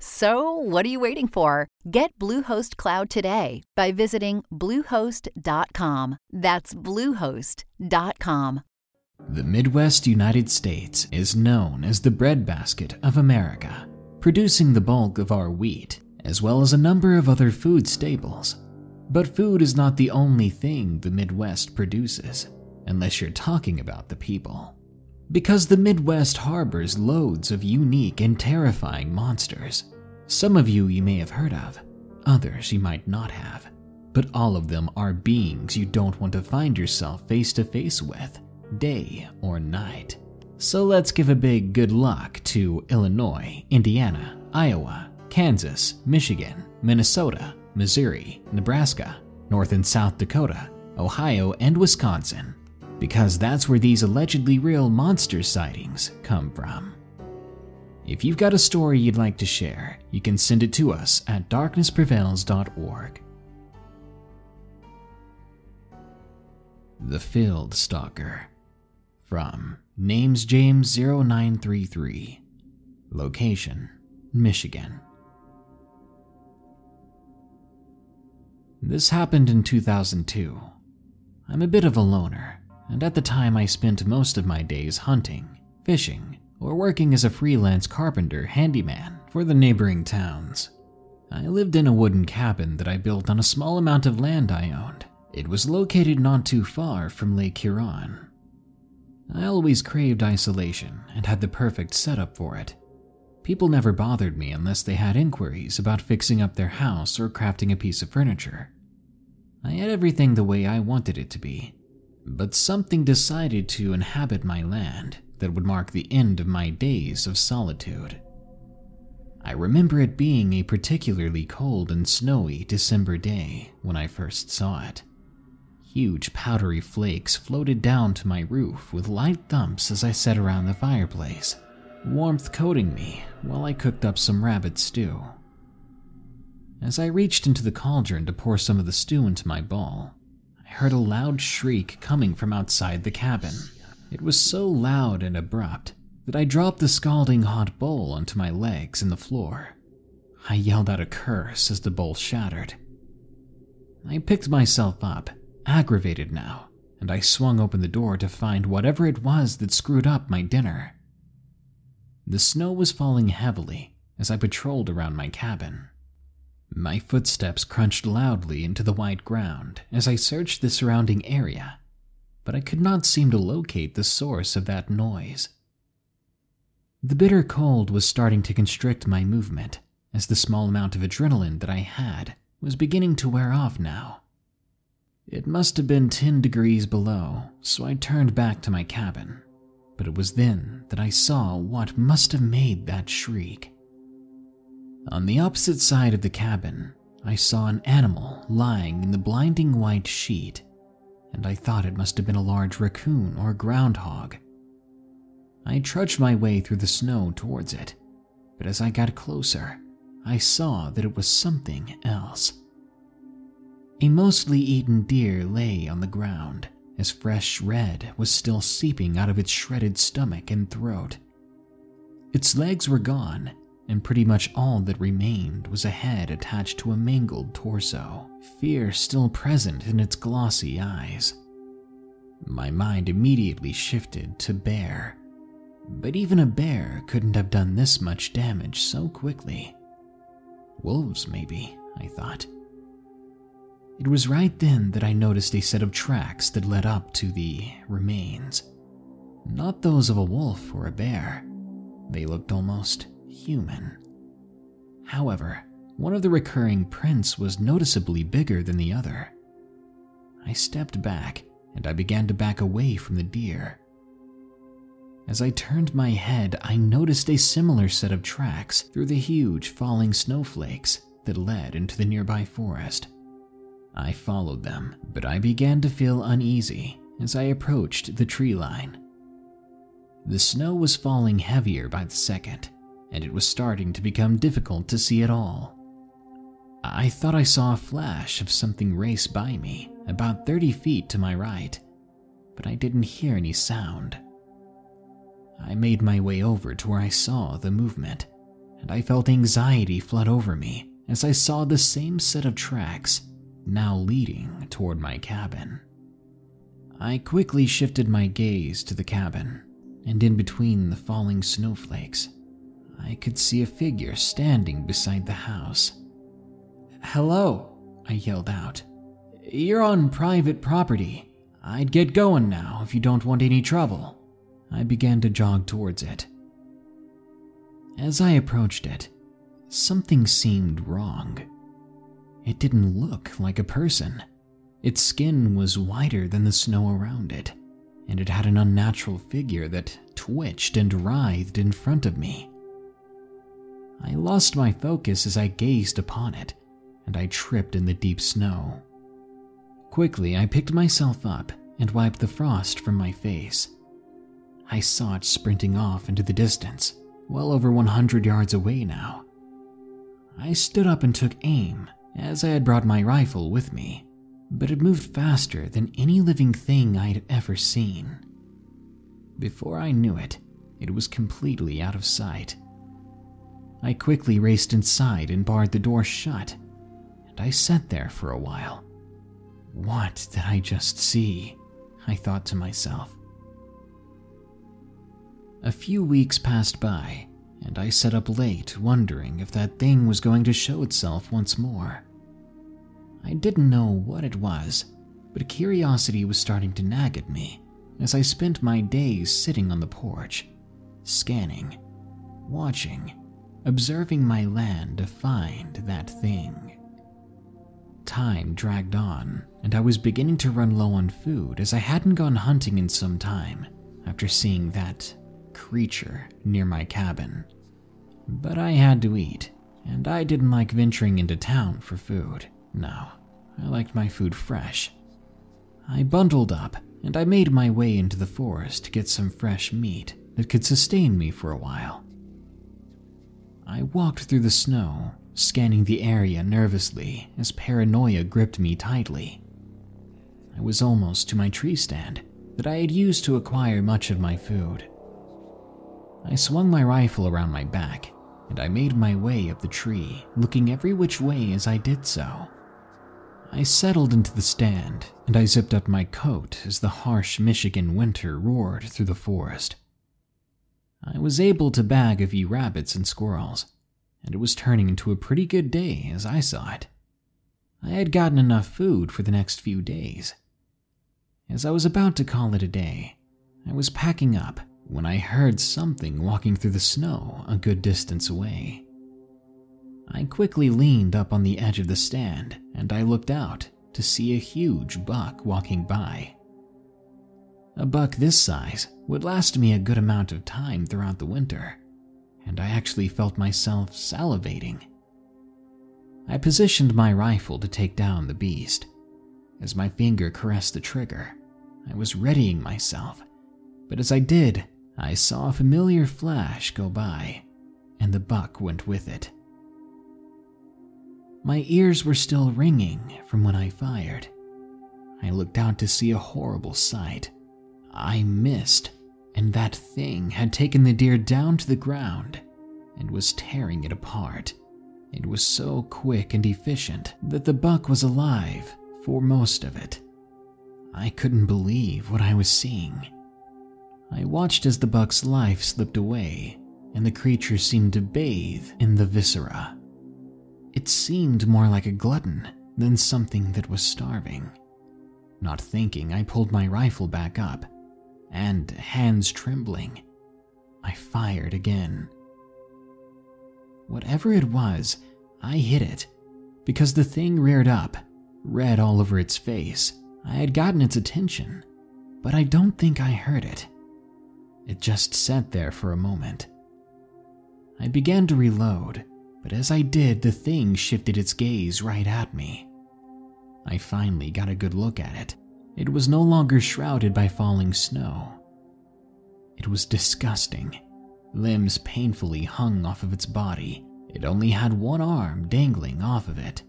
So, what are you waiting for? Get Bluehost Cloud today by visiting Bluehost.com. That's Bluehost.com. The Midwest United States is known as the breadbasket of America, producing the bulk of our wheat, as well as a number of other food staples. But food is not the only thing the Midwest produces, unless you're talking about the people because the Midwest harbors loads of unique and terrifying monsters. Some of you you may have heard of, others you might not have, but all of them are beings you don't want to find yourself face to face with, day or night. So let's give a big good luck to Illinois, Indiana, Iowa, Kansas, Michigan, Minnesota, Missouri, Nebraska, North and South Dakota, Ohio, and Wisconsin because that's where these allegedly real monster sightings come from. If you've got a story you'd like to share, you can send it to us at darknessprevails.org. The Field Stalker from Names James 0933 Location Michigan This happened in 2002. I'm a bit of a loner and at the time I spent most of my days hunting, fishing, or working as a freelance carpenter handyman for the neighboring towns. I lived in a wooden cabin that I built on a small amount of land I owned. It was located not too far from Lake Huron. I always craved isolation and had the perfect setup for it. People never bothered me unless they had inquiries about fixing up their house or crafting a piece of furniture. I had everything the way I wanted it to be but something decided to inhabit my land that would mark the end of my days of solitude. I remember it being a particularly cold and snowy December day when I first saw it. Huge powdery flakes floated down to my roof with light thumps as I sat around the fireplace, warmth coating me while I cooked up some rabbit stew. As I reached into the cauldron to pour some of the stew into my bowl, I heard a loud shriek coming from outside the cabin. It was so loud and abrupt that I dropped the scalding hot bowl onto my legs in the floor. I yelled out a curse as the bowl shattered. I picked myself up, aggravated now, and I swung open the door to find whatever it was that screwed up my dinner. The snow was falling heavily as I patrolled around my cabin. My footsteps crunched loudly into the white ground as I searched the surrounding area, but I could not seem to locate the source of that noise. The bitter cold was starting to constrict my movement as the small amount of adrenaline that I had was beginning to wear off now. It must have been 10 degrees below, so I turned back to my cabin, but it was then that I saw what must have made that shriek. On the opposite side of the cabin, I saw an animal lying in the blinding white sheet, and I thought it must have been a large raccoon or groundhog. I trudged my way through the snow towards it, but as I got closer, I saw that it was something else. A mostly eaten deer lay on the ground, as fresh red was still seeping out of its shredded stomach and throat. Its legs were gone, and pretty much all that remained was a head attached to a mangled torso, fear still present in its glossy eyes. My mind immediately shifted to bear, but even a bear couldn't have done this much damage so quickly. Wolves, maybe, I thought. It was right then that I noticed a set of tracks that led up to the remains. Not those of a wolf or a bear. They looked almost human. However, one of the recurring prints was noticeably bigger than the other. I stepped back and I began to back away from the deer. As I turned my head, I noticed a similar set of tracks through the huge falling snowflakes that led into the nearby forest. I followed them, but I began to feel uneasy as I approached the tree line. The snow was falling heavier by the second, and it was starting to become difficult to see at all. I thought I saw a flash of something race by me about 30 feet to my right, but I didn't hear any sound. I made my way over to where I saw the movement, and I felt anxiety flood over me as I saw the same set of tracks now leading toward my cabin. I quickly shifted my gaze to the cabin, and in between the falling snowflakes, I could see a figure standing beside the house. Hello, I yelled out. You're on private property. I'd get going now if you don't want any trouble. I began to jog towards it. As I approached it, something seemed wrong. It didn't look like a person. Its skin was whiter than the snow around it, and it had an unnatural figure that twitched and writhed in front of me. I lost my focus as I gazed upon it, and I tripped in the deep snow. Quickly, I picked myself up and wiped the frost from my face. I saw it sprinting off into the distance, well over 100 yards away now. I stood up and took aim, as I had brought my rifle with me, but it moved faster than any living thing I had ever seen. Before I knew it, it was completely out of sight. I quickly raced inside and barred the door shut, and I sat there for a while. What did I just see? I thought to myself. A few weeks passed by, and I sat up late wondering if that thing was going to show itself once more. I didn't know what it was, but curiosity was starting to nag at me as I spent my days sitting on the porch, scanning, watching, observing my land to find that thing. Time dragged on, and I was beginning to run low on food as I hadn't gone hunting in some time after seeing that creature near my cabin. But I had to eat, and I didn't like venturing into town for food. No, I liked my food fresh. I bundled up and I made my way into the forest to get some fresh meat that could sustain me for a while. I walked through the snow, scanning the area nervously as paranoia gripped me tightly. I was almost to my tree stand that I had used to acquire much of my food. I swung my rifle around my back and I made my way up the tree, looking every which way as I did so. I settled into the stand and I zipped up my coat as the harsh Michigan winter roared through the forest. I was able to bag a few rabbits and squirrels, and it was turning into a pretty good day as I saw it. I had gotten enough food for the next few days. As I was about to call it a day, I was packing up when I heard something walking through the snow a good distance away. I quickly leaned up on the edge of the stand and I looked out to see a huge buck walking by. A buck this size would last me a good amount of time throughout the winter, and I actually felt myself salivating. I positioned my rifle to take down the beast. As my finger caressed the trigger, I was readying myself, but as I did, I saw a familiar flash go by, and the buck went with it. My ears were still ringing from when I fired. I looked out to see a horrible sight. I missed, and that thing had taken the deer down to the ground and was tearing it apart. It was so quick and efficient that the buck was alive for most of it. I couldn't believe what I was seeing. I watched as the buck's life slipped away and the creature seemed to bathe in the viscera. It seemed more like a glutton than something that was starving. Not thinking, I pulled my rifle back up, and, hands trembling, I fired again. whatever it was, I hit it. Because the thing reared up, red all over its face. I had gotten its attention, but I don't think I heard it. It just sat there for a moment. I began to reload, but as I did, the thing shifted its gaze right at me. I finally got a good look at it. It was no longer shrouded by falling snow. It was disgusting. Limbs painfully hung off of its body. It only had one arm dangling off of it.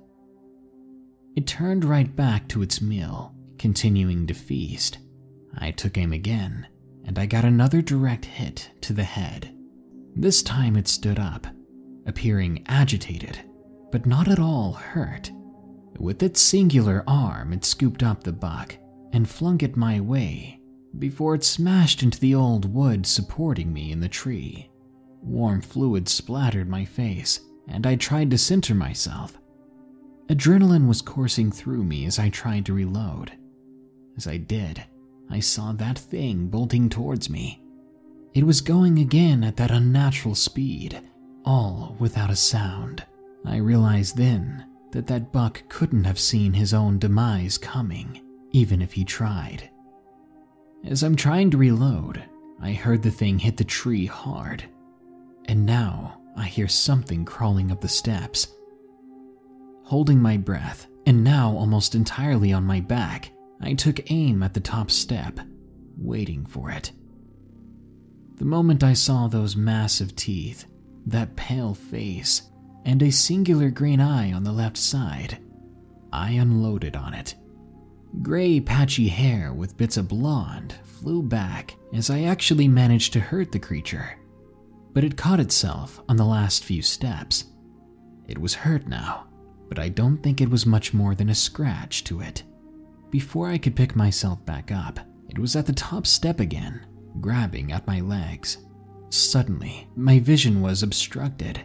It turned right back to its meal, continuing to feast. I took aim again, and I got another direct hit to the head. This time it stood up, appearing agitated, but not at all hurt. With its singular arm, it scooped up the buck and flung it my way before it smashed into the old wood supporting me in the tree. Warm fluid splattered my face, and I tried to center myself. Adrenaline was coursing through me as I tried to reload. As I did, I saw that thing bolting towards me. It was going again at that unnatural speed, all without a sound. I realized then that that buck couldn't have seen his own demise coming, even if he tried. As I'm trying to reload, I heard the thing hit the tree hard. And now I hear something crawling up the steps. Holding my breath, and now almost entirely on my back, I took aim at the top step, waiting for it. The moment I saw those massive teeth, that pale face, and a singular green eye on the left side, I unloaded on it. Gray, patchy hair with bits of blonde flew back as I actually managed to hurt the creature, but it caught itself on the last few steps. It was hurt now, but I don't think it was much more than a scratch to it. Before I could pick myself back up, it was at the top step again, grabbing at my legs. Suddenly, my vision was obstructed.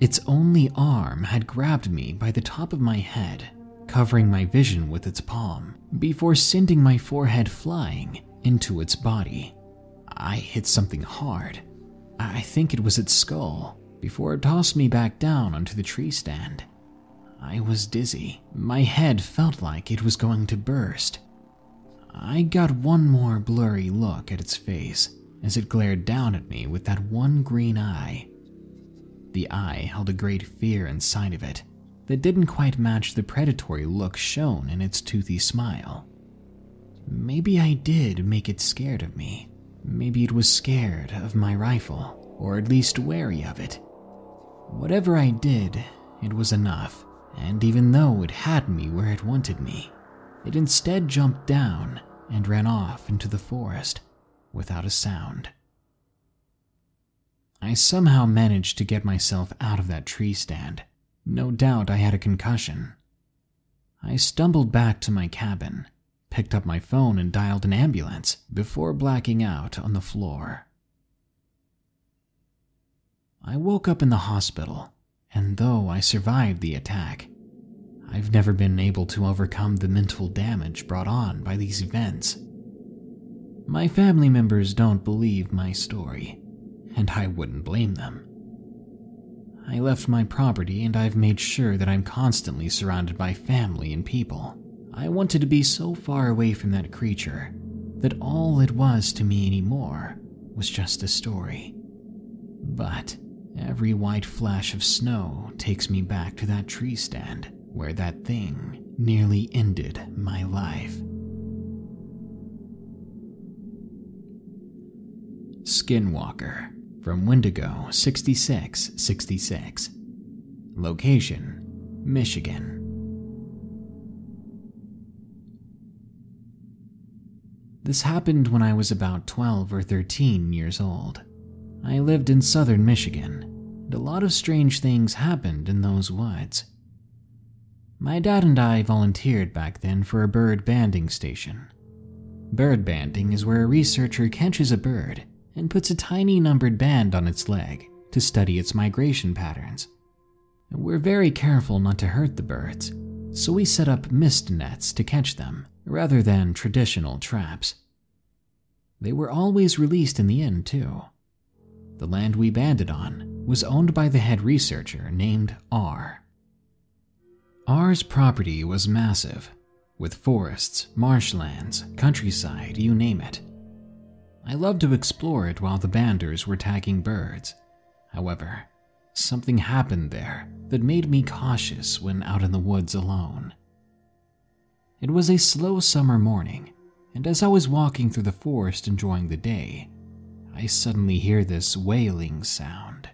Its only arm had grabbed me by the top of my head, covering my vision with its palm, before sending my forehead flying into its body. I hit something hard. I think it was its skull, before it tossed me back down onto the tree stand. I was dizzy. My head felt like it was going to burst. I got one more blurry look at its face as it glared down at me with that one green eye. The eye held a great fear inside of it that didn't quite match the predatory look shown in its toothy smile. Maybe I did make it scared of me. Maybe it was scared of my rifle, or at least wary of it. Whatever I did, it was enough, and even though it had me where it wanted me, it instead jumped down and ran off into the forest without a sound. I somehow managed to get myself out of that tree stand. No doubt I had a concussion. I stumbled back to my cabin, picked up my phone, and dialed an ambulance before blacking out on the floor. I woke up in the hospital, and though I survived the attack, I've never been able to overcome the mental damage brought on by these events. My family members don't believe my story, and I wouldn't blame them. I left my property and I've made sure that I'm constantly surrounded by family and people. I wanted to be so far away from that creature that all it was to me anymore was just a story. But every white flash of snow takes me back to that tree stand where that thing nearly ended my life. Skinwalker from Wendigo 6666. Location Michigan. This happened when I was about 12 or 13 years old. I lived in southern Michigan, and a lot of strange things happened in those woods. My dad and I volunteered back then for a bird banding station. Bird banding is where a researcher catches a bird and puts a tiny numbered band on its leg to study its migration patterns. We're very careful not to hurt the birds, so we set up mist nets to catch them rather than traditional traps. They were always released in the end, too. The land we banded on was owned by the head researcher named R. R's property was massive, with forests, marshlands, countryside, you name it. I loved to explore it while the banders were tagging birds. However, something happened there that made me cautious when out in the woods alone. It was a slow summer morning, and as I was walking through the forest enjoying the day, I suddenly hear this wailing sound.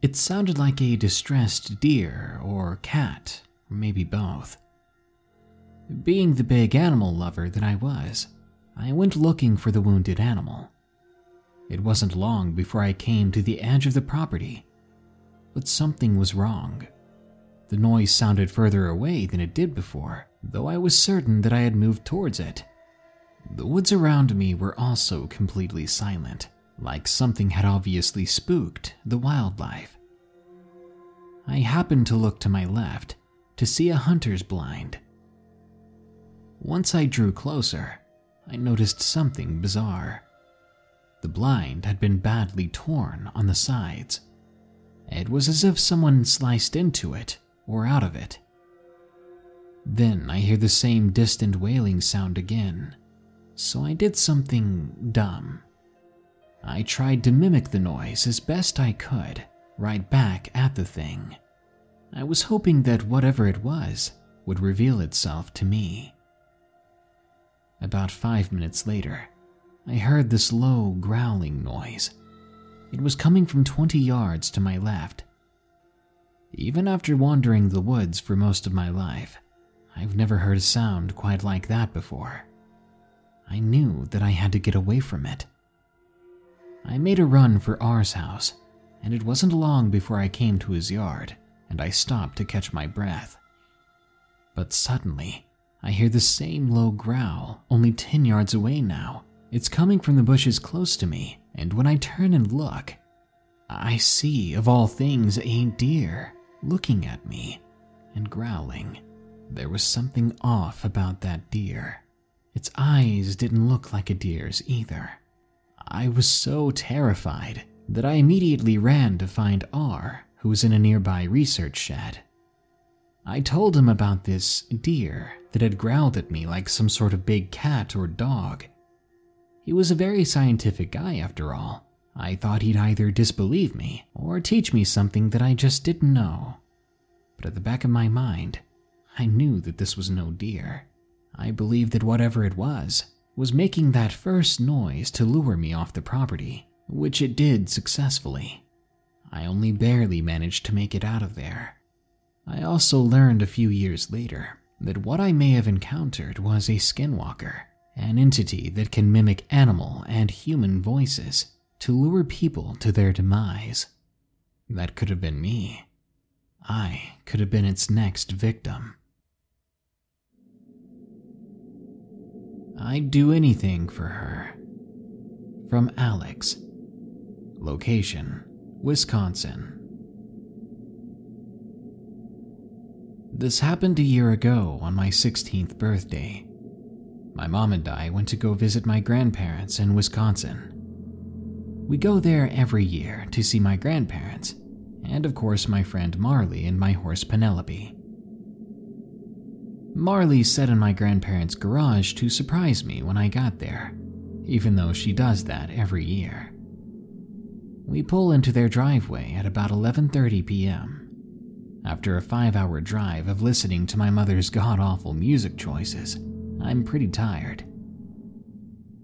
It sounded like a distressed deer or cat, or maybe both. Being the big animal lover that I was, I went looking for the wounded animal. It wasn't long before I came to the edge of the property, but something was wrong. The noise sounded further away than it did before, though I was certain that I had moved towards it. The woods around me were also completely silent, like something had obviously spooked the wildlife. I happened to look to my left to see a hunter's blind. Once I drew closer, I noticed something bizarre. The blind had been badly torn on the sides. It was as if someone sliced into it or out of it. Then I hear the same distant wailing sound again, so I did something dumb. I tried to mimic the noise as best I could, right back at the thing. I was hoping that whatever it was would reveal itself to me. About five minutes later, I heard this low, growling noise. It was coming from 20 yards to my left. Even after wandering the woods for most of my life, I've never heard a sound quite like that before. I knew that I had to get away from it. I made a run for R's house, and it wasn't long before I came to his yard and I stopped to catch my breath. But suddenly, I hear the same low growl, only 10 yards away now. It's coming from the bushes close to me, and when I turn and look, I see, of all things, a deer looking at me and growling. There was something off about that deer. Its eyes didn't look like a deer's either. I was so terrified that I immediately ran to find R, who was in a nearby research shed. I told him about this deer that had growled at me like some sort of big cat or dog. He was a very scientific guy, after all. I thought he'd either disbelieve me or teach me something that I just didn't know. But at the back of my mind, I knew that this was no deer. I believed that whatever it was was making that first noise to lure me off the property, which it did successfully. I only barely managed to make it out of there. I also learned a few years later that what I may have encountered was a skinwalker, an entity that can mimic animal and human voices to lure people to their demise. That could have been me. I could have been its next victim. I'd do anything for her. From Alex. Location Wisconsin. This happened a year ago on my 16th birthday. My mom and I went to go visit my grandparents in Wisconsin. We go there every year to see my grandparents, and of course, my friend Marley and my horse Penelope. Marley sat in my grandparents' garage to surprise me when I got there, even though she does that every year. We pull into their driveway at about 11:30 p.m. After a 5-hour drive of listening to my mother's god-awful music choices, I'm pretty tired.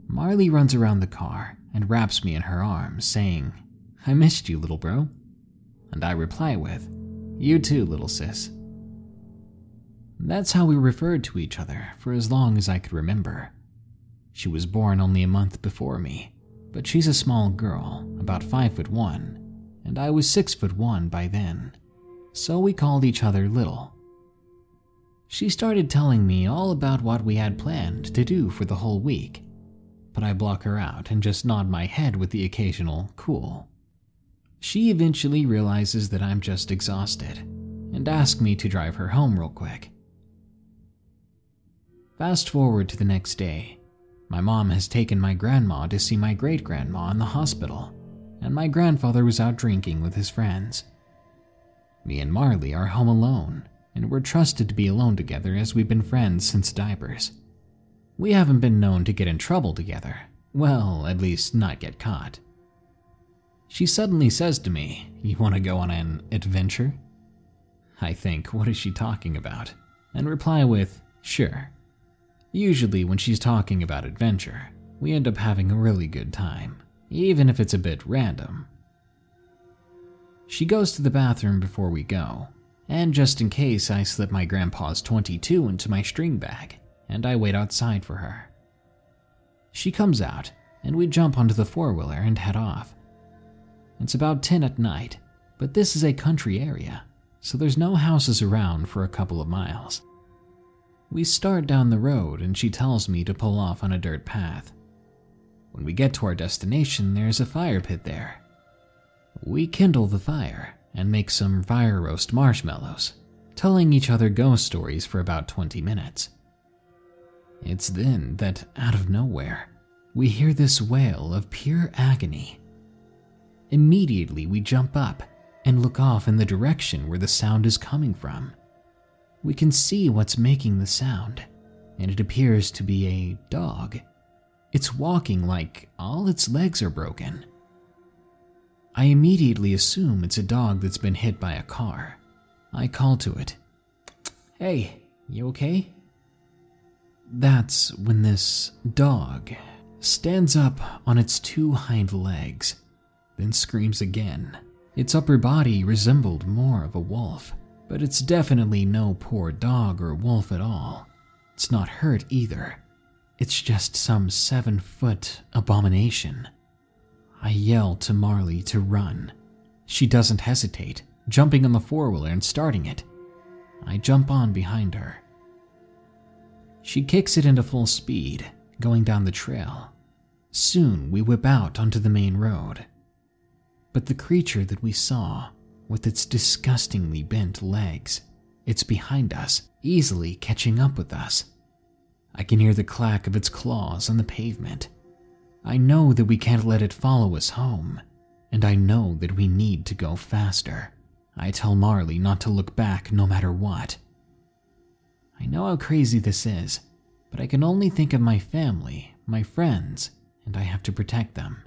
Marley runs around the car and wraps me in her arms, saying, I missed you, little bro. And I reply with, You too, little sis. That's how we referred to each other for as long as I could remember. She was born only a month before me, but she's a small girl, about five foot one, and I was six foot one by then, so we called each other Little. She started telling me all about what we had planned to do for the whole week, but I block her out and just nod my head with the occasional cool. She eventually realizes that I'm just exhausted and asks me to drive her home real quick. Fast forward to the next day, my mom has taken my grandma to see my great grandma in the hospital, and my grandfather was out drinking with his friends. Me and Marley are home alone, and we're trusted to be alone together as we've been friends since diapers. We haven't been known to get in trouble together. Well, at least not get caught. She suddenly says to me, You want to go on an adventure? I think, What is she talking about? and reply with, Sure. Usually, when she's talking about adventure, we end up having a really good time, even if it's a bit random. She goes to the bathroom before we go, and just in case, I slip my grandpa's 22 into my string bag, and I wait outside for her. She comes out, and we jump onto the four wheeler and head off. It's about 10 at night, but this is a country area, so there's no houses around for a couple of miles. We start down the road, and she tells me to pull off on a dirt path. When we get to our destination, there's a fire pit there. We kindle the fire and make some fire roast marshmallows, telling each other ghost stories for about 20 minutes. It's then that, out of nowhere, we hear this wail of pure agony. Immediately, we jump up and look off in the direction where the sound is coming from. We can see what's making the sound, and it appears to be a dog. It's walking like all its legs are broken. I immediately assume it's a dog that's been hit by a car. I call to it, Hey, you okay? That's when this dog stands up on its two hind legs, then screams again. Its upper body resembled more of a wolf, but it's definitely no poor dog or wolf at all. It's not hurt either. It's just some seven foot abomination. I yell to Marley to run. She doesn't hesitate, jumping on the four wheeler and starting it. I jump on behind her. She kicks it into full speed, going down the trail. Soon we whip out onto the main road. But the creature that we saw, with its disgustingly bent legs, it's behind us, easily catching up with us. I can hear the clack of its claws on the pavement. I know that we can't let it follow us home, and I know that we need to go faster. I tell Marley not to look back no matter what. I know how crazy this is, but I can only think of my family, my friends, and I have to protect them.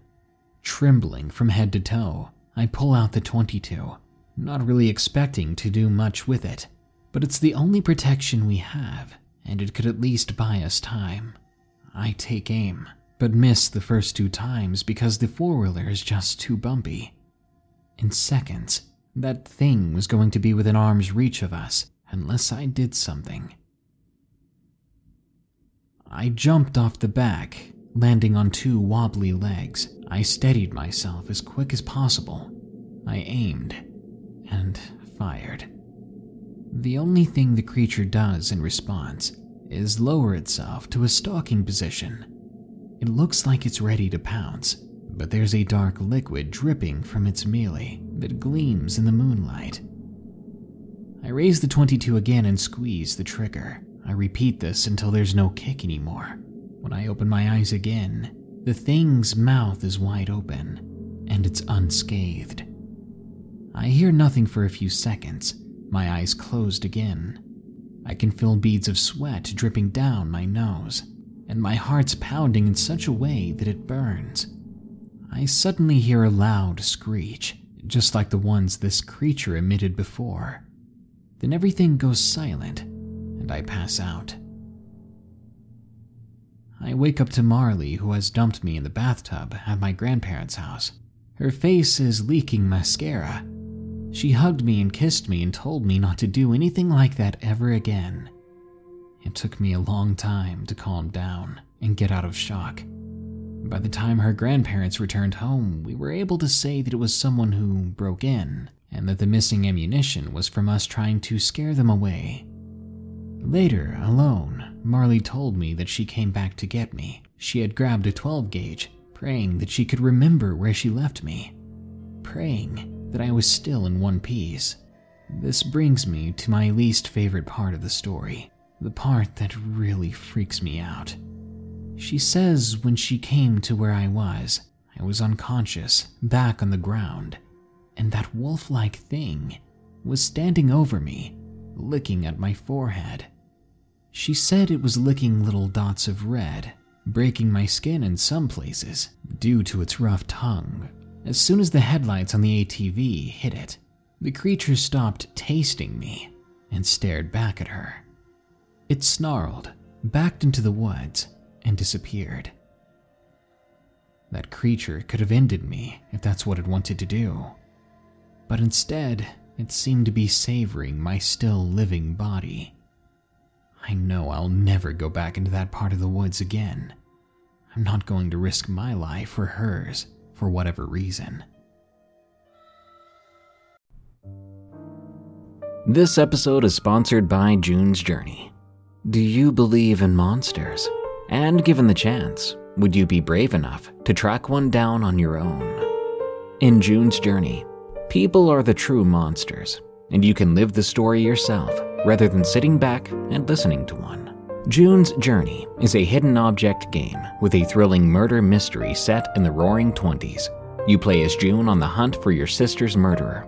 Trembling from head to toe, I pull out the 22, not really expecting to do much with it, but it's the only protection we have, and it could at least buy us time. I take aim, but miss the first two times because the four wheeler is just too bumpy. In seconds, that thing was going to be within arm's reach of us unless I did something. I jumped off the back, landing on two wobbly legs. I steadied myself as quick as possible. I aimed and fired. The only thing the creature does in response is lower itself to a stalking position. It looks like it's ready to pounce, but there's a dark liquid dripping from its melee that gleams in the moonlight. I raise the 22 again and squeeze the trigger. I repeat this until there's no kick anymore. When I open my eyes again, the thing's mouth is wide open, and it's unscathed. I hear nothing for a few seconds, my eyes closed again. I can feel beads of sweat dripping down my nose, and my heart's pounding in such a way that it burns. I suddenly hear a loud screech, just like the ones this creature emitted before. Then everything goes silent, and I pass out. I wake up to Marley, who has dumped me in the bathtub at my grandparents' house. Her face is leaking mascara. She hugged me and kissed me and told me not to do anything like that ever again. It took me a long time to calm down and get out of shock. By the time her grandparents returned home, we were able to say that it was someone who broke in and that the missing ammunition was from us trying to scare them away. Later, alone, Marley told me that she came back to get me. She had grabbed a 12 gauge, praying that she could remember where she left me, praying that I was still in one piece. This brings me to my least favorite part of the story, the part that really freaks me out. She says when she came to where I was, I was unconscious, back on the ground, and that wolf like thing was standing over me, licking at my forehead. She said it was licking little dots of red, breaking my skin in some places due to its rough tongue. As soon as the headlights on the ATV hit it, the creature stopped tasting me and stared back at her. It snarled, backed into the woods, and disappeared. That creature could have ended me if that's what it wanted to do. But instead, it seemed to be savoring my still living body. I know I'll never go back into that part of the woods again. I'm not going to risk my life or hers for whatever reason. This episode is sponsored by June's Journey. Do you believe in monsters? And given the chance, would you be brave enough to track one down on your own? In June's Journey, people are the true monsters, and you can live the story yourself rather than sitting back and listening to one. June's Journey is a hidden object game with a thrilling murder mystery set in the roaring 20s. You play as June on the hunt for your sister's murderer.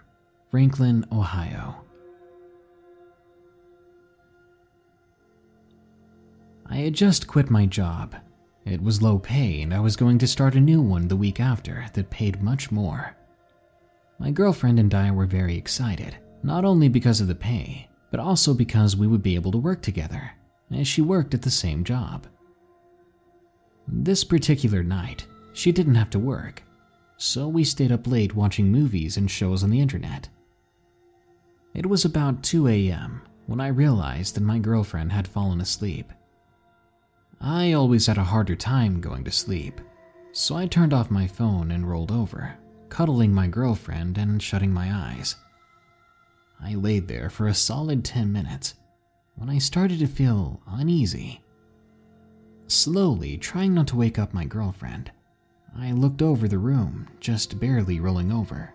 Franklin, Ohio. I had just quit my job. It was low pay, and I was going to start a new one the week after that paid much more. My girlfriend and I were very excited, not only because of the pay, but also because we would be able to work together, as she worked at the same job. This particular night, she didn't have to work, so we stayed up late watching movies and shows on the internet. It was about 2 a.m. when I realized that my girlfriend had fallen asleep. I always had a harder time going to sleep, so I turned off my phone and rolled over, cuddling my girlfriend and shutting my eyes. I laid there for a solid 10 minutes when I started to feel uneasy. Slowly, trying not to wake up my girlfriend, I looked over the room, just barely rolling over.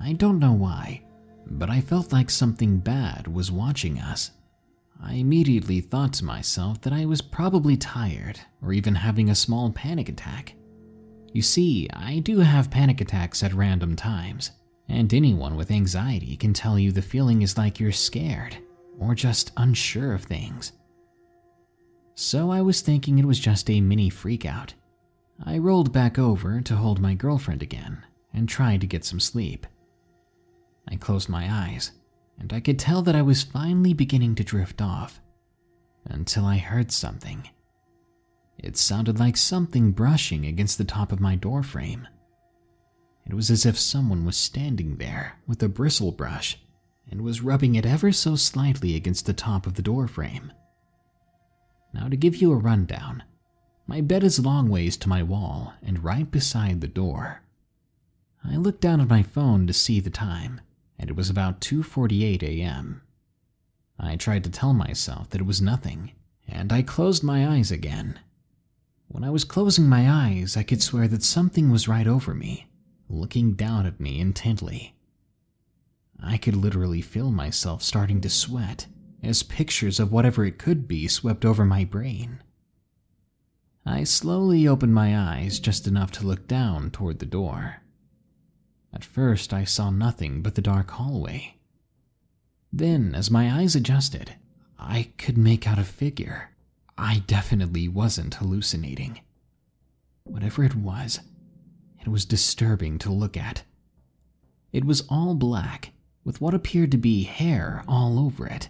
I don't know why, but I felt like something bad was watching us. I immediately thought to myself that I was probably tired or even having a small panic attack. You see, I do have panic attacks at random times, and anyone with anxiety can tell you the feeling is like you're scared or just unsure of things. So I was thinking it was just a mini freakout. I rolled back over to hold my girlfriend again and tried to get some sleep. I closed my eyes and I could tell that I was finally beginning to drift off until I heard something. It sounded like something brushing against the top of my door frame. It was as if someone was standing there with a bristle brush and was rubbing it ever so slightly against the top of the door frame. Now, to give you a rundown, my bed is long ways to my wall and right beside the door. I looked down at my phone to see the time and it was about 2:48 a.m. I tried to tell myself that it was nothing, and I closed my eyes again. When I was closing my eyes, I could swear that something was right over me, looking down at me intently. I could literally feel myself starting to sweat as pictures of whatever it could be swept over my brain. I slowly opened my eyes just enough to look down toward the door. At first, I saw nothing but the dark hallway. Then, as my eyes adjusted, I could make out a figure. I definitely wasn't hallucinating. Whatever it was, It was disturbing to look at. It was all black, with what appeared to be hair all over it.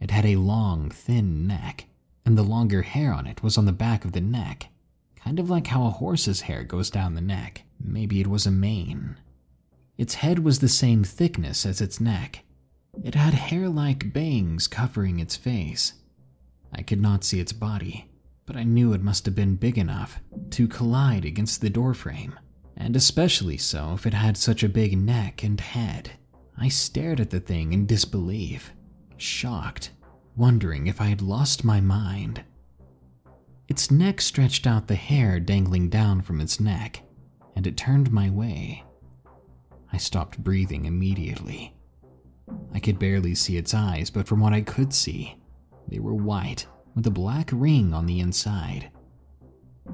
It had a long, thin neck, and the longer hair on it was on the back of the neck, kind of like how a horse's hair goes down the neck. Maybe it was a mane. Its head was the same thickness as its neck. It had hair like bangs covering its face. I could not see its body, but I knew it must have been big enough to collide against the doorframe, and especially so if it had such a big neck and head. I stared at the thing in disbelief, shocked, wondering if I had lost my mind. Its neck stretched out the hair dangling down from its neck, and it turned my way. I stopped breathing immediately. I could barely see its eyes, but from what I could see, they were white with a black ring on the inside.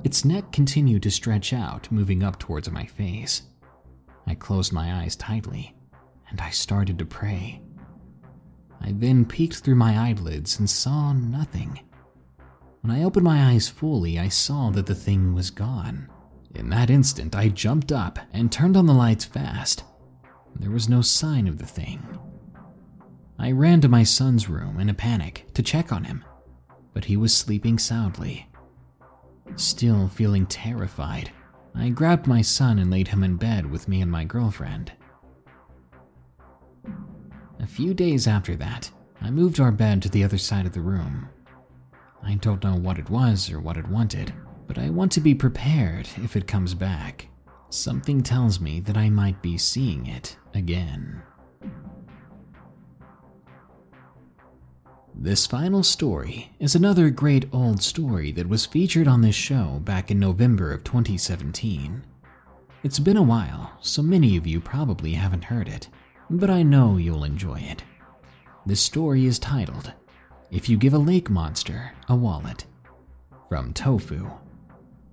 Its neck continued to stretch out, moving up towards my face. I closed my eyes tightly, and I started to pray. I then peeked through my eyelids and saw nothing. When I opened my eyes fully, I saw that the thing was gone. In that instant, I jumped up and turned on the lights fast. There was no sign of the thing. I ran to my son's room in a panic to check on him, but he was sleeping soundly. Still feeling terrified, I grabbed my son and laid him in bed with me and my girlfriend. A few days after that, I moved our bed to the other side of the room. I don't know what it was or what it wanted, but I want to be prepared if it comes back. Something tells me that I might be seeing it again. This final story is another great old story that was featured on this show back in November of 2017. It's been a while, so many of you probably haven't heard it, but I know you'll enjoy it. This story is titled If You Give a Lake Monster a Wallet from Tofu.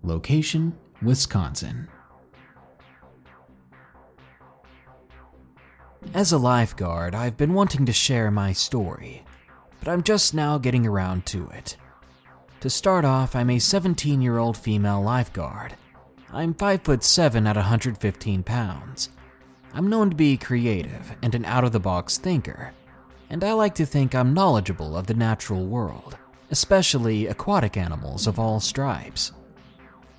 Location Wisconsin. As a lifeguard, I've been wanting to share my story, but I'm just now getting around to it. To start off, I'm a 17 year old female lifeguard. I'm 5 foot 7 at 115 pounds. I'm known to be creative and an out of the box thinker, and I like to think I'm knowledgeable of the natural world, especially aquatic animals of all stripes.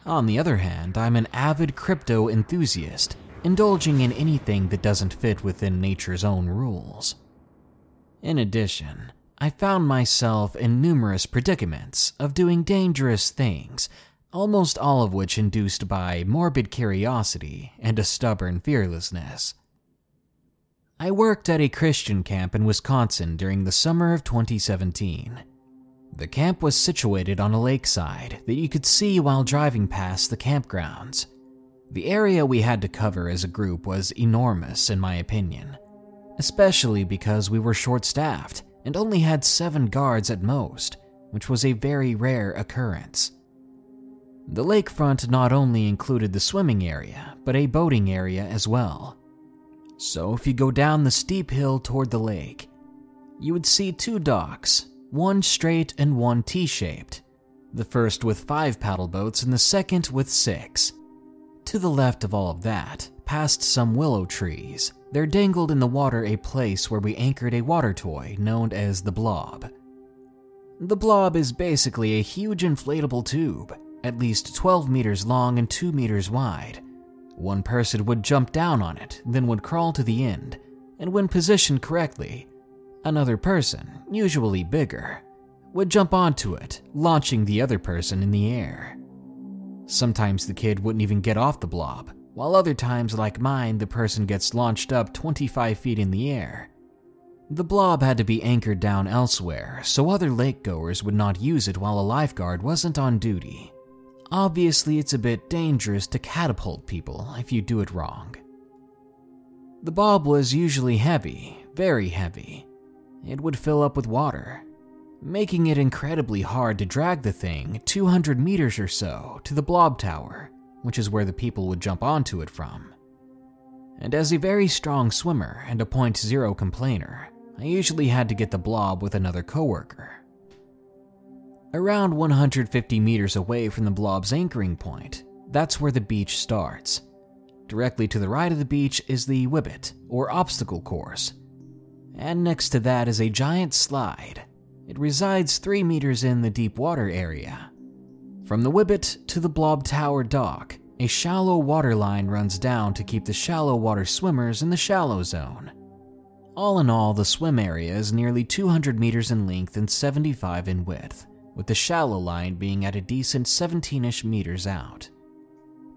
On the other hand, I'm an avid crypto enthusiast, indulging in anything that doesn't fit within nature's own rules. In addition, I found myself in numerous predicaments of doing dangerous things almost all of which induced by morbid curiosity and a stubborn fearlessness. I worked at a Christian camp in Wisconsin during the summer of 2017. The camp was situated on a lakeside that you could see while driving past the campgrounds. The area we had to cover as a group was enormous, in my opinion, especially because we were short staffed and only had seven guards at most, which was a very rare occurrence. The lakefront not only included the swimming area, but a boating area as well. So if you go down the steep hill toward the lake, you would see two docks, one straight and one T shaped. The first with five paddle boats and the second with six. To the left of all of that, past some willow trees, there dangled in the water a place where we anchored a water toy known as the Blob. The Blob is basically a huge inflatable tube at least 12 meters long and 2 meters wide. One person would jump down on it, then would crawl to the end, and when positioned correctly, another person, usually bigger, would jump onto it, launching the other person in the air. Sometimes the kid wouldn't even get off the blob, while other times, like mine, the person gets launched up 25 feet in the air. The blob had to be anchored down elsewhere, so other lake goers would not use it while a lifeguard wasn't on duty. Obviously, it's a bit dangerous to catapult people if you do it wrong. The bob was usually heavy, very heavy. It would fill up with water, making it incredibly hard to drag the thing 200 meters or so to the blob tower, which is where the people would jump onto it from. And as a very strong swimmer and a point zero complainer, I usually had to get the blob with another coworker. Around 150 meters away from the blob's anchoring point, that's where the beach starts. Directly to the right of the beach is the Wibit, or obstacle course. And next to that is a giant slide. It resides 3 meters in the deep water area. From the Wibit to the Blob Tower dock, a shallow water line runs down to keep the shallow water swimmers in the shallow zone. All in all, the swim area is nearly 200 meters in length and 75 in width, with the shallow line being at a decent 17 ish meters out.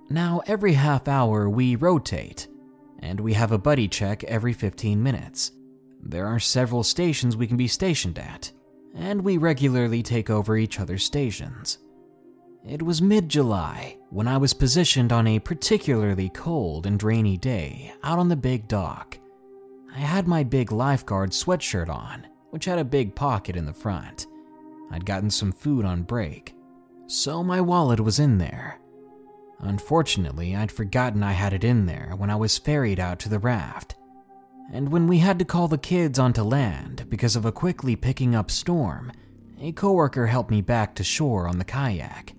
Now, every half hour we rotate, and we have a buddy check every 15 minutes. There are several stations we can be stationed at, and we regularly take over each other's stations. It was mid July when I was positioned on a particularly cold and rainy day out on the big dock. I had my big lifeguard sweatshirt on, which had a big pocket in the front. I'd gotten some food on break, so my wallet was in there. Unfortunately, I'd forgotten I had it in there when I was ferried out to the raft. And when we had to call the kids onto land because of a quickly picking up storm, a coworker helped me back to shore on the kayak.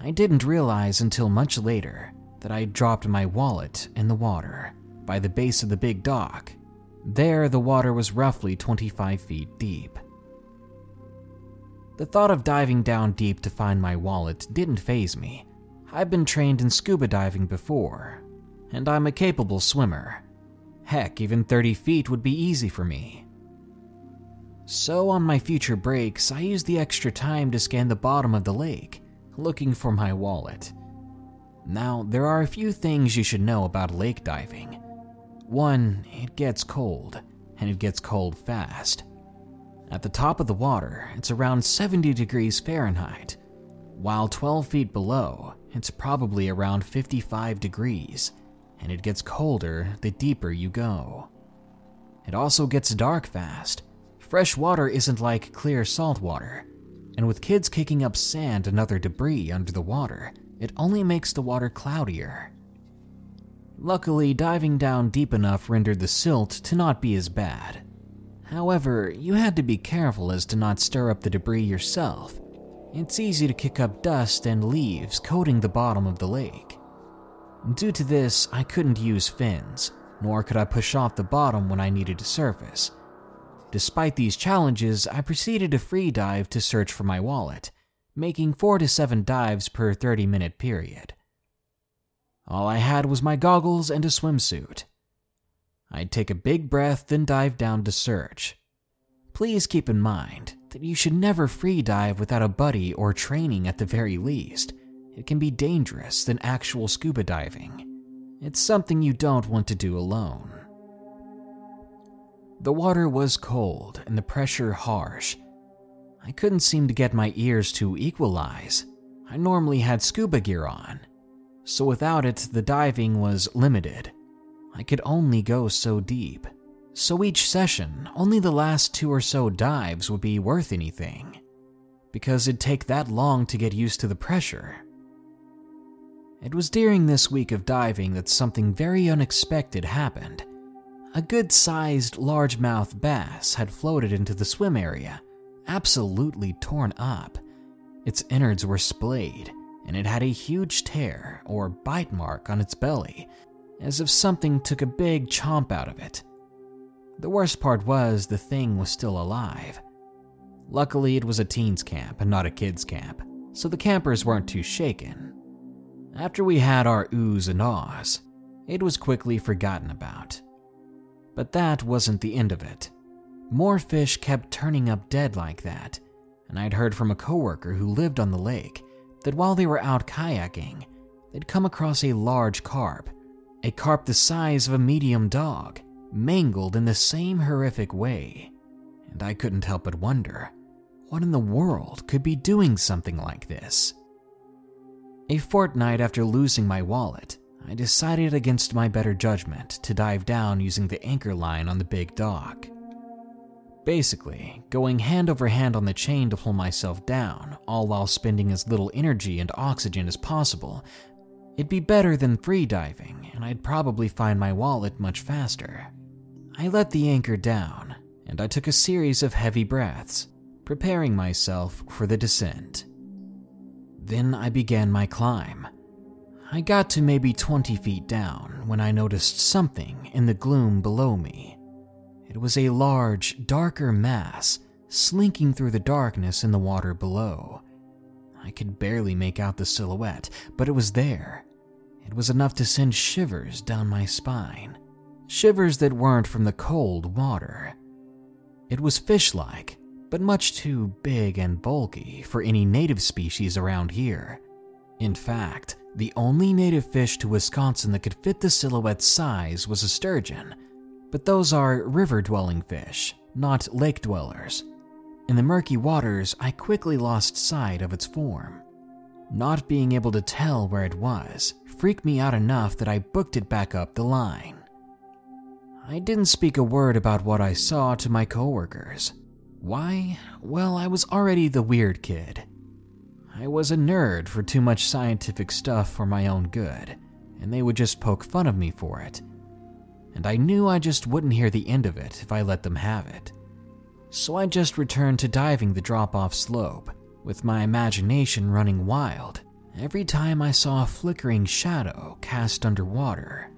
I didn't realize until much later that I'd dropped my wallet in the water by the base of the big dock. There, the water was roughly 25 feet deep. The thought of diving down deep to find my wallet didn't faze me. I've been trained in scuba diving before, and I'm a capable swimmer. Heck, even 30 feet would be easy for me. So, on my future breaks, I use the extra time to scan the bottom of the lake looking for my wallet. Now, there are a few things you should know about lake diving. One, it gets cold, and it gets cold fast. At the top of the water, it's around 70 degrees Fahrenheit, while 12 feet below, it's probably around 55 degrees, and it gets colder the deeper you go. It also gets dark fast. Fresh water isn't like clear salt water and with kids kicking up sand and other debris under the water, it only makes the water cloudier. Luckily, diving down deep enough rendered the silt to not be as bad. However, you had to be careful as to not stir up the debris yourself. It's easy to kick up dust and leaves coating the bottom of the lake. Due to this, I couldn't use fins, nor could I push off the bottom when I needed to surface, Despite these challenges, I proceeded to free dive to search for my wallet, making 4 to 7 dives per 30 minute period. All I had was my goggles and a swimsuit. I'd take a big breath, then dive down to search. Please keep in mind that you should never free dive without a buddy or training at the very least. It can be dangerous than actual scuba diving. It's something you don't want to do alone. The water was cold and the pressure harsh. I couldn't seem to get my ears to equalize. I normally had scuba gear on, so without it, the diving was limited. I could only go so deep. So each session, only the last two or so dives would be worth anything, because it'd take that long to get used to the pressure. It was during this week of diving that something very unexpected happened. A good sized largemouth bass had floated into the swim area, absolutely torn up. Its innards were splayed, and it had a huge tear or bite mark on its belly, as if something took a big chomp out of it. The worst part was the thing was still alive. Luckily, it was a teens camp and not a kids camp, so the campers weren't too shaken. After we had our oohs and ahs, it was quickly forgotten about. But that wasn't the end of it. More fish kept turning up dead like that, and I'd heard from a coworker who lived on the lake that while they were out kayaking, they'd come across a large carp, a carp the size of a medium dog, mangled in the same horrific way. And I couldn't help but wonder what in the world could be doing something like this? A fortnight after losing my wallet, I decided against my better judgment to dive down using the anchor line on the big dock. Basically, going hand over hand on the chain to pull myself down, all while spending as little energy and oxygen as possible. It'd be better than free diving, and I'd probably find my wallet much faster. I let the anchor down, and I took a series of heavy breaths, preparing myself for the descent. Then I began my climb. I got to maybe 20 feet down when I noticed something in the gloom below me. It was a large, darker mass slinking through the darkness in the water below. I could barely make out the silhouette, but it was there. It was enough to send shivers down my spine. Shivers that weren't from the cold water. It was fish like, but much too big and bulky for any native species around here. In fact, the only native fish to Wisconsin that could fit the silhouette's size was a sturgeon, but those are river dwelling fish, not lake dwellers. In the murky waters, I quickly lost sight of its form. Not being able to tell where it was freaked me out enough that I booked it back up the line. I didn't speak a word about what I saw to my coworkers. Why? Well, I was already the weird kid. I was a nerd for too much scientific stuff for my own good, and they would just poke fun of me for it. And I knew I just wouldn't hear the end of it if I let them have it. So I just returned to diving the drop off slope, with my imagination running wild every time I saw a flickering shadow cast underwater.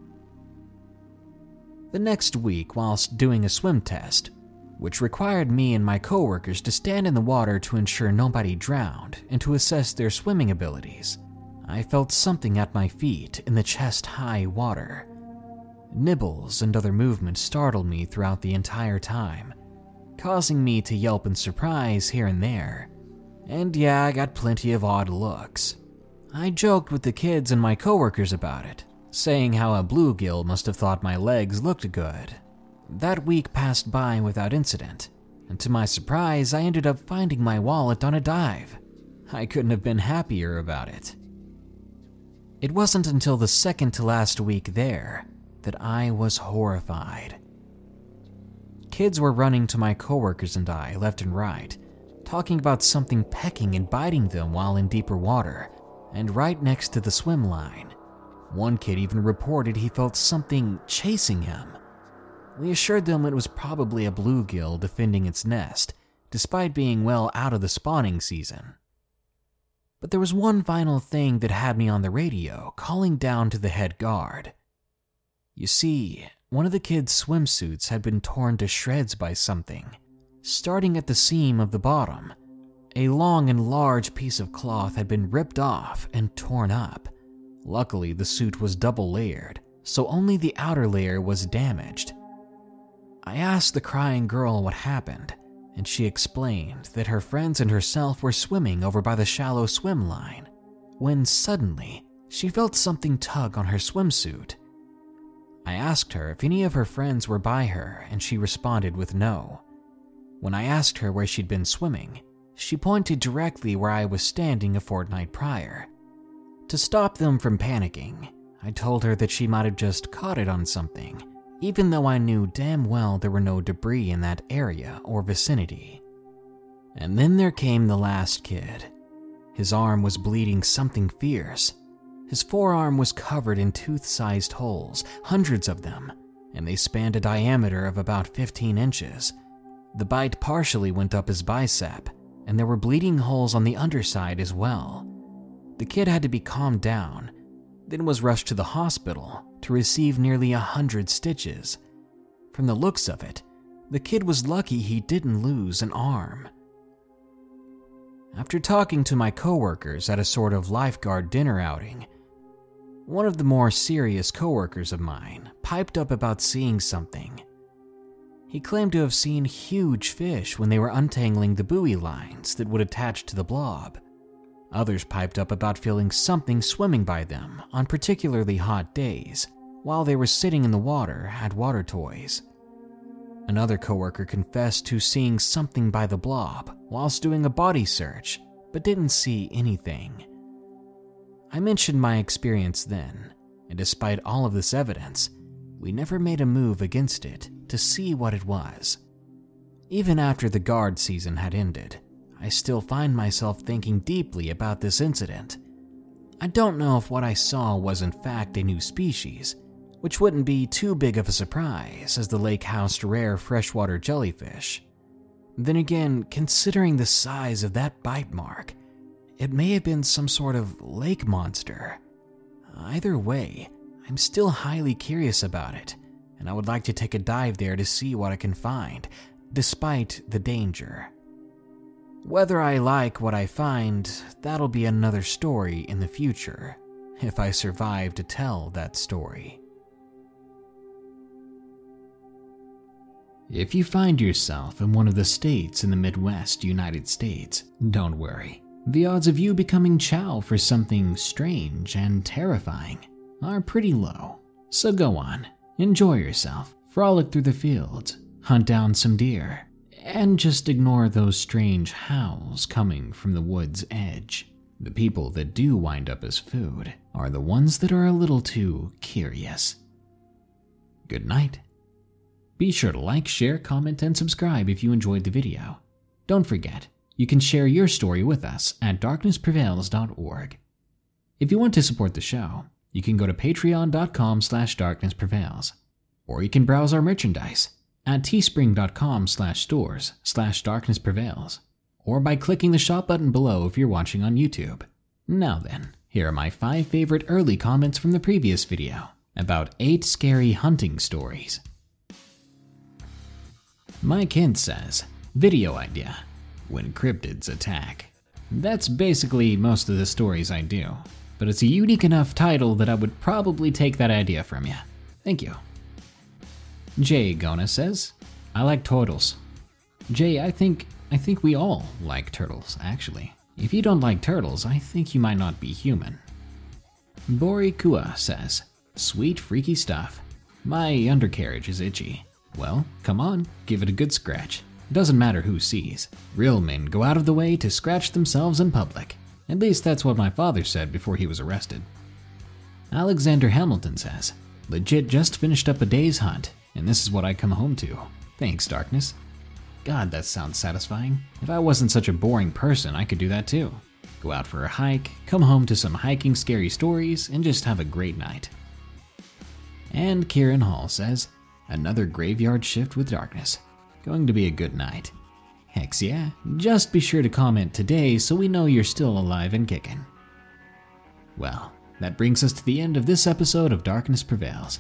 The next week, whilst doing a swim test, which required me and my coworkers to stand in the water to ensure nobody drowned and to assess their swimming abilities, I felt something at my feet in the chest high water. Nibbles and other movements startled me throughout the entire time, causing me to yelp in surprise here and there. And yeah, I got plenty of odd looks. I joked with the kids and my coworkers about it, saying how a bluegill must have thought my legs looked good. That week passed by without incident, and to my surprise, I ended up finding my wallet on a dive. I couldn't have been happier about it. It wasn't until the second to last week there that I was horrified. Kids were running to my coworkers and I left and right, talking about something pecking and biting them while in deeper water and right next to the swim line. One kid even reported he felt something chasing him. We assured them it was probably a bluegill defending its nest, despite being well out of the spawning season. But there was one final thing that had me on the radio, calling down to the head guard. You see, one of the kids' swimsuits had been torn to shreds by something. Starting at the seam of the bottom, a long and large piece of cloth had been ripped off and torn up. Luckily, the suit was double layered, so only the outer layer was damaged. I asked the crying girl what happened, and she explained that her friends and herself were swimming over by the shallow swim line when suddenly she felt something tug on her swimsuit. I asked her if any of her friends were by her, and she responded with no. When I asked her where she'd been swimming, she pointed directly where I was standing a fortnight prior. To stop them from panicking, I told her that she might have just caught it on something even though I knew damn well there were no debris in that area or vicinity. And then there came the last kid. His arm was bleeding something fierce. His forearm was covered in tooth sized holes, hundreds of them, and they spanned a diameter of about 15 inches. The bite partially went up his bicep, and there were bleeding holes on the underside as well. The kid had to be calmed down, then was rushed to the hospital to receive nearly a hundred stitches. From the looks of it, the kid was lucky he didn't lose an arm. After talking to my coworkers at a sort of lifeguard dinner outing, one of the more serious coworkers of mine piped up about seeing something. He claimed to have seen huge fish when they were untangling the buoy lines that would attach to the blob. Others piped up about feeling something swimming by them on particularly hot days while they were sitting in the water at water toys. Another coworker confessed to seeing something by the blob whilst doing a body search, but didn't see anything. I mentioned my experience then, and despite all of this evidence, we never made a move against it to see what it was. Even after the guard season had ended, I still find myself thinking deeply about this incident. I don't know if what I saw was in fact a new species, which wouldn't be too big of a surprise as the lake housed rare freshwater jellyfish. Then again, considering the size of that bite mark, it may have been some sort of lake monster. Either way, I'm still highly curious about it, and I would like to take a dive there to see what I can find, despite the danger. Whether I like what I find, that'll be another story in the future, if I survive to tell that story. If you find yourself in one of the states in the Midwest United States, don't worry. The odds of you becoming chow for something strange and terrifying are pretty low. So go on, enjoy yourself, frolic through the fields, hunt down some deer, and just ignore those strange howls coming from the wood's edge. The people that do wind up as food are the ones that are a little too curious. Good night. Be sure to like, share, comment, and subscribe if you enjoyed the video. Don't forget, you can share your story with us at darknessprevails.org. If you want to support the show, you can go to patreon.com slash darknessprevails, or you can browse our merchandise at teespring.com slash stores slash darknessprevails, or by clicking the shop button below if you're watching on YouTube. Now then, here are my five favorite early comments from the previous video about eight scary hunting stories. My kid says, video idea, when cryptids attack. That's basically most of the stories I do, but it's a unique enough title that I would probably take that idea from you. Thank you. Jay Gona says, I like turtles. Jay, I think I think we all like turtles, actually. If you don't like turtles, I think you might not be human. Bori Kua says, Sweet freaky stuff. My undercarriage is itchy. Well, come on, give it a good scratch. Doesn't matter who sees. Real men go out of the way to scratch themselves in public. At least that's what my father said before he was arrested. Alexander Hamilton says, Legit just finished up a day's hunt, and this is what I come home to. Thanks, Darkness. God, that sounds satisfying. If I wasn't such a boring person, I could do that too. Go out for a hike, come home to some hiking scary stories, and just have a great night. And Kieran Hall says, Another graveyard shift with darkness. Going to be a good night. Hex yeah, just be sure to comment today so we know you're still alive and kicking. Well, that brings us to the end of this episode of Darkness Prevails.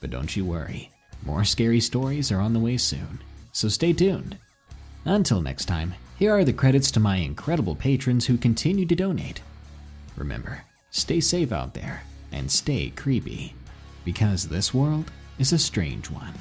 But don't you worry, more scary stories are on the way soon, so stay tuned. Until next time, here are the credits to my incredible patrons who continue to donate. Remember, stay safe out there and stay creepy, because this world is a strange one.